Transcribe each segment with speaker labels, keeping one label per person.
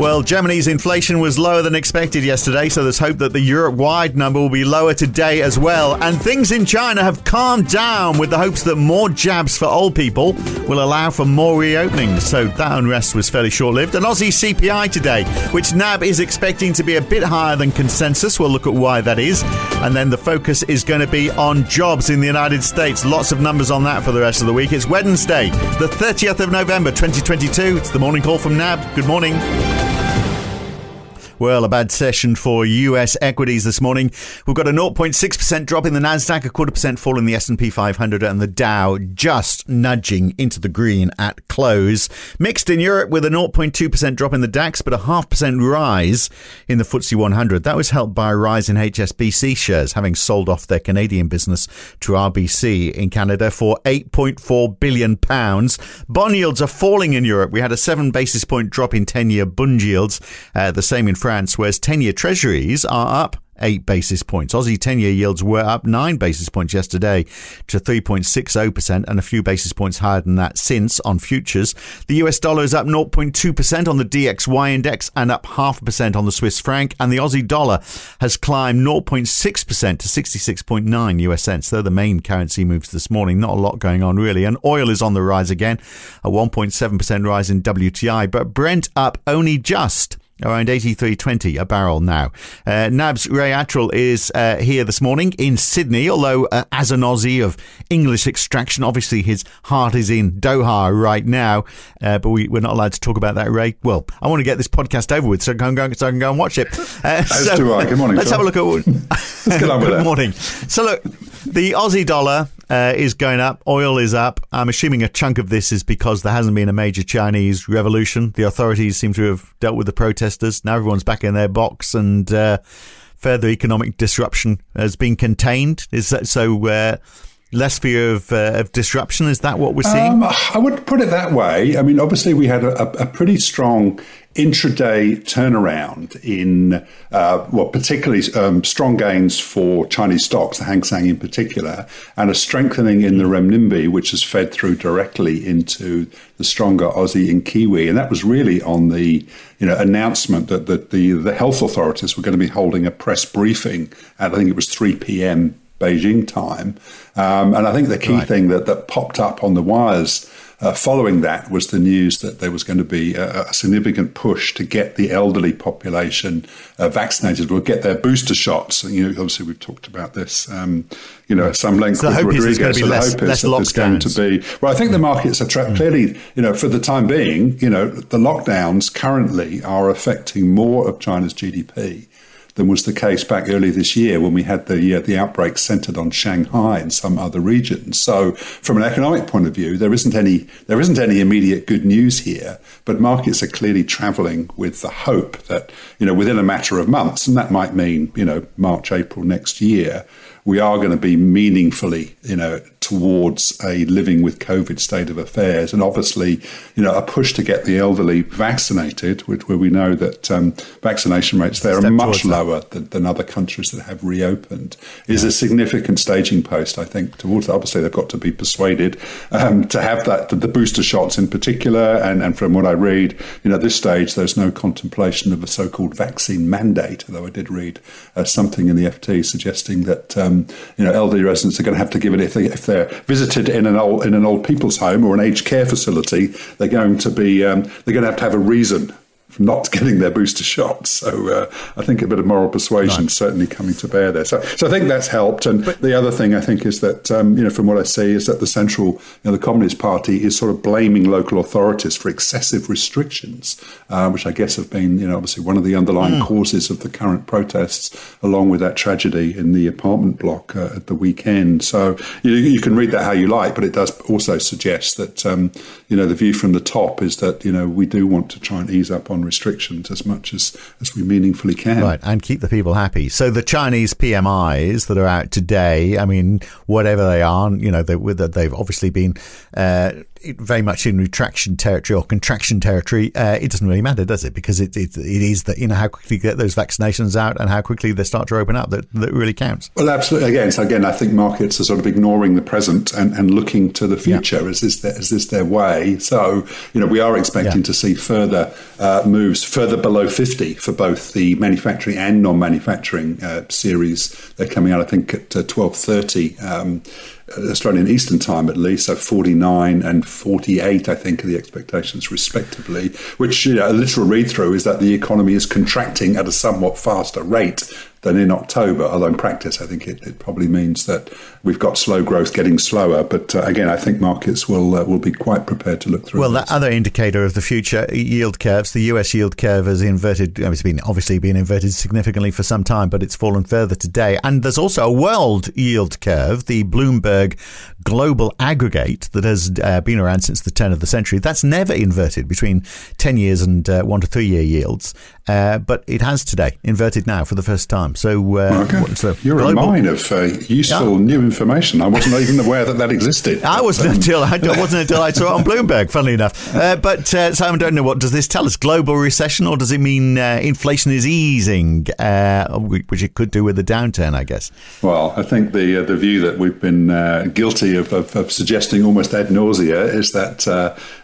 Speaker 1: Well, Germany's inflation was lower than expected yesterday, so there's hope that the Europe wide number will be lower today as well. And things in China have calmed down with the hopes that more jabs for old people will allow for more reopenings. So that unrest was fairly short lived. And Aussie CPI today, which NAB is expecting to be a bit higher than consensus. We'll look at why that is. And then the focus is going to be on jobs in the United States. Lots of numbers on that for the rest of the week. It's Wednesday, the 30th of November, 2022. It's the morning call from NAB. Good morning. Well, a bad session for US equities this morning. We've got a 0.6% drop in the Nasdaq, a quarter percent fall in the S&P 500 and the Dow just nudging into the green at close. Mixed in Europe with a 0.2% drop in the DAX but a half percent rise in the FTSE 100. That was helped by a rise in HSBC shares having sold off their Canadian business to RBC in Canada for 8.4 billion pounds. Bond yields are falling in Europe. We had a 7 basis point drop in 10-year bund yields, uh, the same in France France, whereas 10 year treasuries are up eight basis points. Aussie 10 year yields were up nine basis points yesterday to 3.60% and a few basis points higher than that since on futures. The US dollar is up 0.2% on the DXY index and up half a percent on the Swiss franc. And the Aussie dollar has climbed 0.6% to 66.9 US cents. They're the main currency moves this morning. Not a lot going on really. And oil is on the rise again, a 1.7% rise in WTI, but Brent up only just around 83.20 a barrel now. Uh, NAB's Ray Attrill is uh, here this morning in Sydney, although uh, as an Aussie of English extraction, obviously his heart is in Doha right now, uh, but we, are not allowed to talk about that, Ray. Well, I want to get this podcast over with so I can go, so I can go and watch it.
Speaker 2: Uh, so, do I. Good morning.
Speaker 1: Let's
Speaker 2: have
Speaker 1: a look at... let's
Speaker 2: get on with
Speaker 1: Good morning. So look, the Aussie dollar uh, is going up. Oil is up. I'm assuming a chunk of this is because there hasn't been a major Chinese revolution. The authorities seem to have dealt with the protesters. Now everyone's back in their box, and uh, further economic disruption has been contained. Is that so? Less fear of, uh, of disruption. Is that what we're seeing?
Speaker 2: Um, I would put it that way. I mean, obviously, we had a, a pretty strong intraday turnaround in, uh, well, particularly um, strong gains for Chinese stocks, the Hang Seng in particular, and a strengthening in the renminbi, which has fed through directly into the stronger Aussie and Kiwi. And that was really on the you know announcement that, that the, the health authorities were going to be holding a press briefing at, I think it was 3 p.m. Beijing time. Um, and I think the key right. thing that, that popped up on the wires uh, following that was the news that there was going to be a, a significant push to get the elderly population uh, vaccinated or get their booster shots. And, you know, obviously we've talked about this, um, you know, at some length
Speaker 1: so
Speaker 2: with
Speaker 1: Rodrigo.
Speaker 2: So
Speaker 1: the less,
Speaker 2: hope is that there's going to be. Well, I think the markets are tra- mm. clearly, you know, for the time being, you know, the lockdowns currently are affecting more of China's GDP than was the case back early this year when we had the uh, the outbreak centered on Shanghai and some other regions. So, from an economic point of view, there isn't any there isn't any immediate good news here. But markets are clearly travelling with the hope that you know within a matter of months, and that might mean you know March April next year, we are going to be meaningfully, you know, towards a living with COVID state of affairs. And obviously, you know, a push to get the elderly vaccinated, which, where we know that um, vaccination rates there are much lower than, than, other countries that have reopened, is yeah. a significant staging post, I think, towards that. Obviously, they've got to be persuaded um, to have that, the booster shots in particular. And, and from what I read, you know, at this stage, there's no contemplation of a so called vaccine mandate, although I did read uh, something in the FT suggesting that. Um, um, you know, elderly residents are going to have to give it if, they, if they're visited in an old in an old people's home or an aged care facility. They're going to be um, they're going to have to have a reason not getting their booster shot. So uh, I think a bit of moral persuasion right. certainly coming to bear there. So, so I think that's helped. And but, the other thing I think is that, um, you know, from what I see is that the central, you know, the Communist Party is sort of blaming local authorities for excessive restrictions, uh, which I guess have been, you know, obviously one of the underlying mm. causes of the current protests, along with that tragedy in the apartment block uh, at the weekend. So you, you, can read that how you like, but it does also suggest that, um, you know, the view from the top is that, you know, we do want to try and ease up on on restrictions as much as, as we meaningfully can.
Speaker 1: Right, and keep the people happy. So the Chinese PMIs that are out today, I mean, whatever they are, you know, they, they've obviously been uh, very much in retraction territory or contraction territory, uh, it doesn't really matter, does it? Because it, it, it is that, you know, how quickly you get those vaccinations out and how quickly they start to open up that, that really counts.
Speaker 2: Well, absolutely. Again, so again, I think markets are sort of ignoring the present and, and looking to the future. Yeah. Is, this their, is this their way? So, you know, we are expecting yeah. to see further uh, moves further below 50 for both the manufacturing and non-manufacturing uh, series. They're coming out, I think, at 12.30 uh, um, Australian Eastern Time at least, so 49 and 48, I think, are the expectations respectively, which you know, a literal read through is that the economy is contracting at a somewhat faster rate than in October. Although in practice, I think it, it probably means that we've got slow growth getting slower. But uh, again, I think markets will uh, will be quite prepared to look through.
Speaker 1: Well,
Speaker 2: this.
Speaker 1: that other indicator of the future yield curves, the U.S. yield curve has inverted. It's been obviously been inverted significantly for some time, but it's fallen further today. And there's also a world yield curve, the Bloomberg Global Aggregate, that has uh, been around since the turn of the century. That's never inverted between ten years and uh, one to three year yields, uh, but it has today inverted now for the first time. So,
Speaker 2: uh, okay. so you're global, a mine of uh, useful yeah. new information. I wasn't even aware that that existed.
Speaker 1: I wasn't um, until I wasn't until I saw it on Bloomberg. Funnily enough, uh, but uh, Simon, don't know what does this tell us? Global recession, or does it mean uh, inflation is easing, uh, which it could do with the downturn? I guess.
Speaker 2: Well, I think the the view that we've been guilty of, of, of, suggesting almost ad nausea is that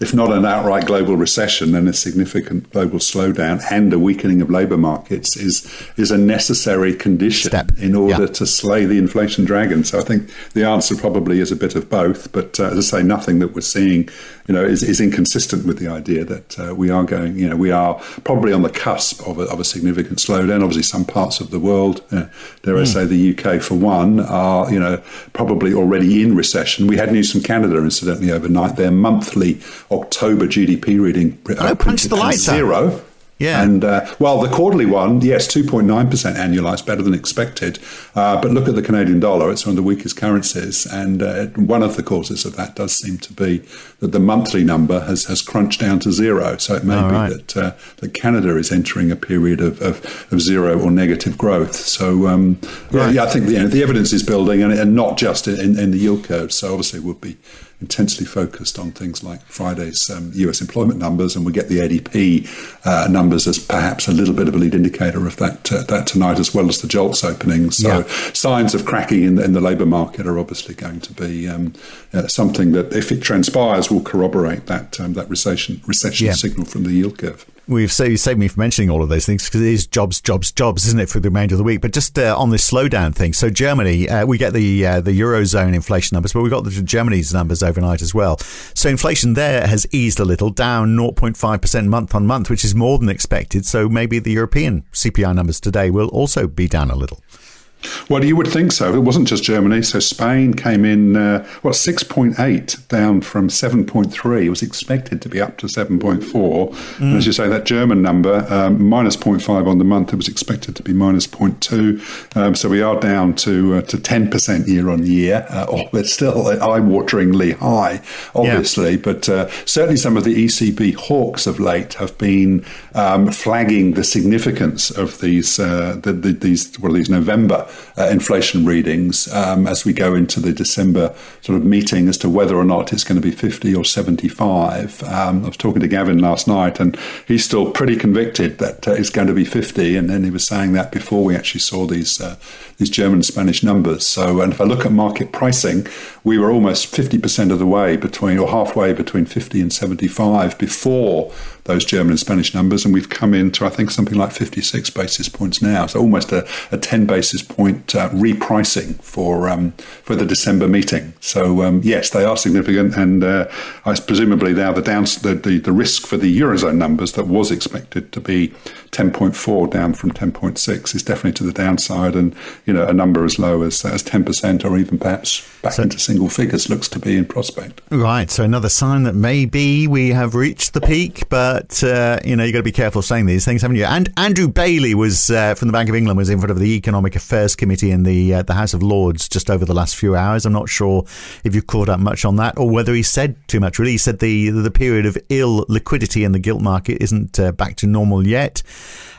Speaker 2: if not an outright global recession, then a significant global slowdown and a weakening of labour markets is is a necessary condition Step. in order yeah. to slay the inflation dragon. So I think the answer probably is a bit of both. But uh, as I say, nothing that we're seeing, you know, is, is inconsistent with the idea that uh, we are going, you know, we are probably on the cusp of a, of a significant slowdown. Obviously, some parts of the world, uh, dare. I hmm. say, the UK for one, are you know probably already in recession. We had news from Canada, incidentally, overnight. Their monthly October GDP reading
Speaker 1: uh, punch the lights
Speaker 2: zero. Out.
Speaker 1: Yeah.
Speaker 2: And uh, well, the quarterly one, yes, 2.9% annualized, better than expected. Uh, but look at the Canadian dollar, it's one of the weakest currencies. And uh, one of the causes of that does seem to be that the monthly number has, has crunched down to zero. So it may All be right. that, uh, that Canada is entering a period of, of, of zero or negative growth. So, um, right. yeah, I think the, you know, the evidence is building and, and not just in, in the yield curve. So obviously, we'll be intensely focused on things like Friday's um, US employment numbers, and we get the ADP uh, numbers as perhaps a little bit of a lead indicator of that uh, that tonight, as well as the JOLTS opening. So yeah. signs of cracking in the, in the labour market are obviously going to be um, uh, something that, if it transpires, will corroborate that um, that recession recession yeah. signal from the yield curve
Speaker 1: we've saved, saved me from mentioning all of those things because it is jobs, jobs, jobs, isn't it, for the remainder of the week? But just uh, on this slowdown thing, so Germany, uh, we get the uh, the eurozone inflation numbers, but we got the Germany's numbers overnight as well. So inflation there has eased a little, down 0.5 percent month on month, which is more than expected. So maybe the European CPI numbers today will also be down a little.
Speaker 2: Well, you would think so. It wasn't just Germany. So Spain came in, uh, what, 6.8 down from 7.3. It was expected to be up to 7.4. Mm. And as you say, that German number, um, minus 0.5 on the month, it was expected to be minus 0.2. Um, so we are down to uh, to 10% year on year. Uh, oh, it's still eye-wateringly high, obviously. Yeah. But uh, certainly some of the ECB hawks of late have been um, flagging the significance of these, uh, the, the, these, what are these, November uh, inflation readings um, as we go into the December sort of meeting as to whether or not it's going to be 50 or 75. Um, I was talking to Gavin last night, and he's still pretty convicted that uh, it's going to be 50, and then he was saying that before we actually saw these uh, these German and Spanish numbers. So, and if I look at market pricing, we were almost 50% of the way between, or halfway between 50 and 75 before those German and Spanish numbers, and we've come into I think something like 56 basis points now, so almost a, a 10 basis point uh, repricing for um, for the December meeting. So um, yes, they are significant, and uh, I presumably now the, down, the, the the risk for the eurozone numbers that was expected to be 10.4 down from 10.6 is definitely to the downside, and you know a number as low as as 10% or even perhaps back so, into single figures looks to be in prospect.
Speaker 1: Right. So another sign that maybe we have reached the peak, but but uh, you know you got to be careful saying these things, haven't you? And Andrew Bailey was uh, from the Bank of England was in front of the Economic Affairs Committee in the uh, the House of Lords just over the last few hours. I'm not sure if you caught up much on that or whether he said too much. Really, he said the the period of ill liquidity in the gilt market isn't uh, back to normal yet.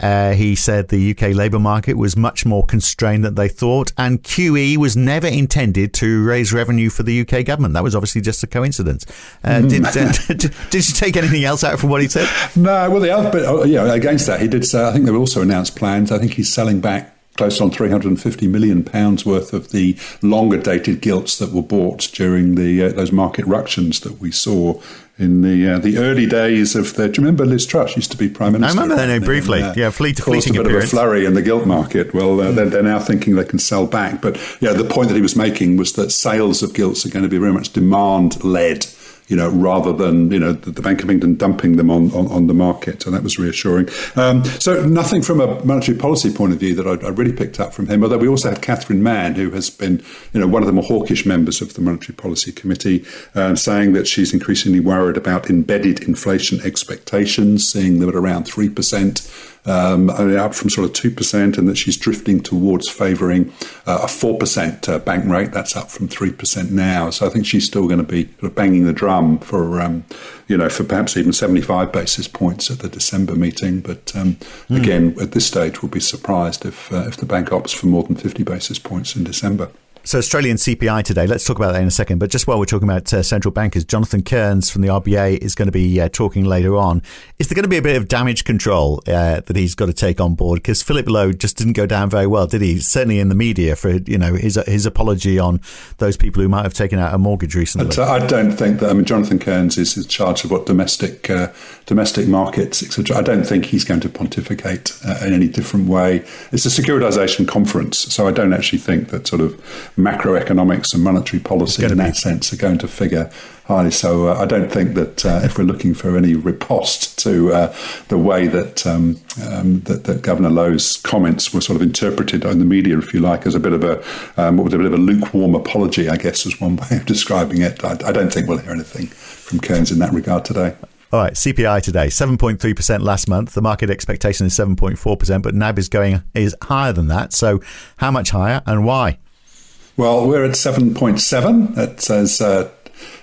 Speaker 1: Uh, he said the UK labour market was much more constrained than they thought, and QE was never intended to raise revenue for the UK government. That was obviously just a coincidence. Uh, did, uh, did you take anything else out from what he said?
Speaker 2: No, well, the other bit, oh, yeah, against that, he did say, I think they've also announced plans. I think he's selling back close on 350 million pounds worth of the longer dated gilts that were bought during the uh, those market ructions that we saw in the uh, the early days of the. Do you remember Liz Truss used to be prime minister?
Speaker 1: I remember that name briefly. And, uh, yeah, fleet,
Speaker 2: caused a bit appearance. of a flurry in the gilt market. Well, uh, mm. they're, they're, now thinking they can sell back. But yeah, the point that he was making was that sales of gilts are going to be very much demand led you know, rather than, you know, the, Bank of England dumping them on, on, on, the market. And that was reassuring. Um, so nothing from a monetary policy point of view that I, I, really picked up from him, although we also had Catherine Mann, who has been, you know, one of the more hawkish members of the Monetary Policy Committee, um, saying that she's increasingly worried about embedded inflation expectations, seeing them at around 3% um, up from sort of 2%, and that she's drifting towards favouring uh, a 4% uh, bank rate. That's up from 3% now. So I think she's still going to be sort of banging the drum for, um, you know, for perhaps even 75 basis points at the December meeting. But um, mm. again, at this stage, we'll be surprised if, uh, if the bank opts for more than 50 basis points in December.
Speaker 1: So Australian CPI today. Let's talk about that in a second. But just while we're talking about uh, central bankers, Jonathan Kearns from the RBA is going to be uh, talking later on. Is there going to be a bit of damage control uh, that he's got to take on board? Because Philip Lowe just didn't go down very well, did he? Certainly in the media for you know his his apology on those people who might have taken out a mortgage recently.
Speaker 2: I don't think that. I mean, Jonathan Kearns is in charge of what domestic uh, domestic markets, etc. I don't think he's going to pontificate uh, in any different way. It's a securitisation conference, so I don't actually think that sort of macroeconomics and monetary policy in that sense are going to figure highly. So uh, I don't think that uh, if we're looking for any riposte to uh, the way that, um, um, that, that Governor Lowe's comments were sort of interpreted in the media, if you like, as a bit of a um, what was a bit of a lukewarm apology, I guess is one way of describing it. I, I don't think we'll hear anything from Kearns in that regard today.
Speaker 1: All right, CPI today, 7.3% last month. The market expectation is 7.4%, but NAB is going is higher than that. So how much higher and why?
Speaker 2: Well, we're at 7.7. That says uh,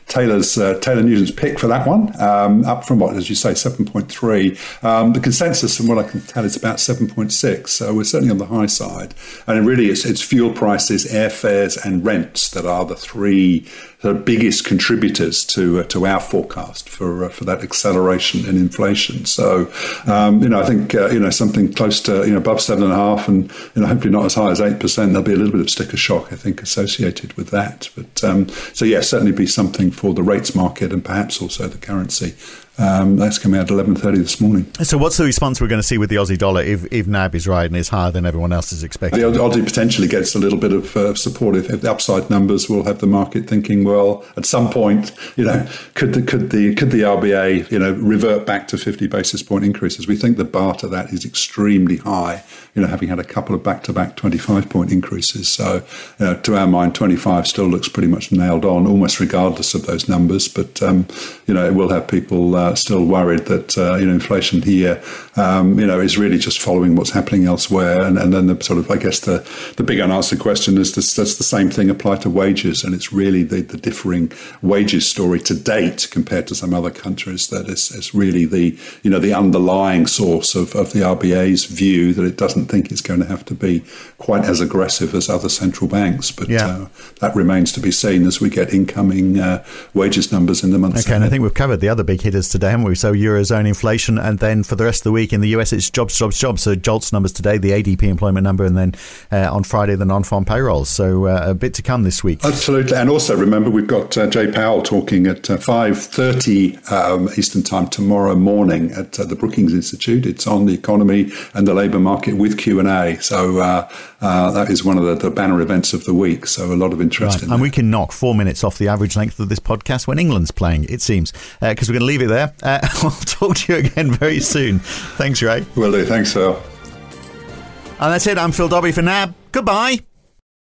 Speaker 2: Taylor's uh, Taylor Nugent's pick for that one, um, up from what, as you say, 7.3. Um, the consensus, from what I can tell, is about 7.6. So we're certainly on the high side. And really, it's, it's fuel prices, airfares, and rents that are the three the biggest contributors to uh, to our forecast for uh, for that acceleration in inflation. So, um, you know, I think uh, you know something close to you know above seven and a half, and you know hopefully not as high as eight percent. There'll be a little bit of sticker shock, I think, associated with that. But um, so yeah, certainly be something for the rates market and perhaps also the currency um, that's coming out at 11.30 this morning.
Speaker 1: So what's the response we're going to see with the Aussie dollar if, if NAB is right and is higher than everyone else is expecting?
Speaker 2: The Aussie potentially gets a little bit of uh, support if, if, the upside numbers will have the market thinking, well, at some point, you know, could the, could the, could the RBA, you know, revert back to 50 basis point increases? We think the bar to that is extremely high, you know, having had a couple of back-to-back 25 point increases. So, you know, to our mind, 25 still looks pretty much nailed on, almost regardless of those numbers. But, um, you know, it will have people uh, uh, still worried that uh, you know inflation here, um, you know, is really just following what's happening elsewhere. And, and then the sort of, I guess, the the big unanswered question is does, does the same thing apply to wages? And it's really the, the differing wages story to date compared to some other countries that is, is really the you know the underlying source of, of the RBA's view that it doesn't think it's going to have to be quite as aggressive as other central banks. But yeah. uh, that remains to be seen as we get incoming uh, wages numbers in the months.
Speaker 1: Okay, ahead. and I think we've covered the other big hitters today, haven't we? So eurozone inflation, and then for the rest of the week in the US, it's jobs, jobs, jobs. So JOLTS numbers today, the ADP employment number, and then uh, on Friday the non-farm payrolls. So uh, a bit to come this week.
Speaker 2: Absolutely, and also remember we've got uh, Jay Powell talking at uh, five thirty um, Eastern time tomorrow morning at uh, the Brookings Institute. It's on the economy and the labour market with Q and A. So uh, that is one of the, the, banner events of the week. So a lot of interest
Speaker 1: right.
Speaker 2: in.
Speaker 1: And we can knock four minutes off the average length of this podcast when England's playing. It seems because we're going to leave it there. I'll talk to you again very soon. Thanks, Ray.
Speaker 2: Will do. Thanks, Phil.
Speaker 1: And that's it. I'm Phil Dobbie for NAB. Goodbye.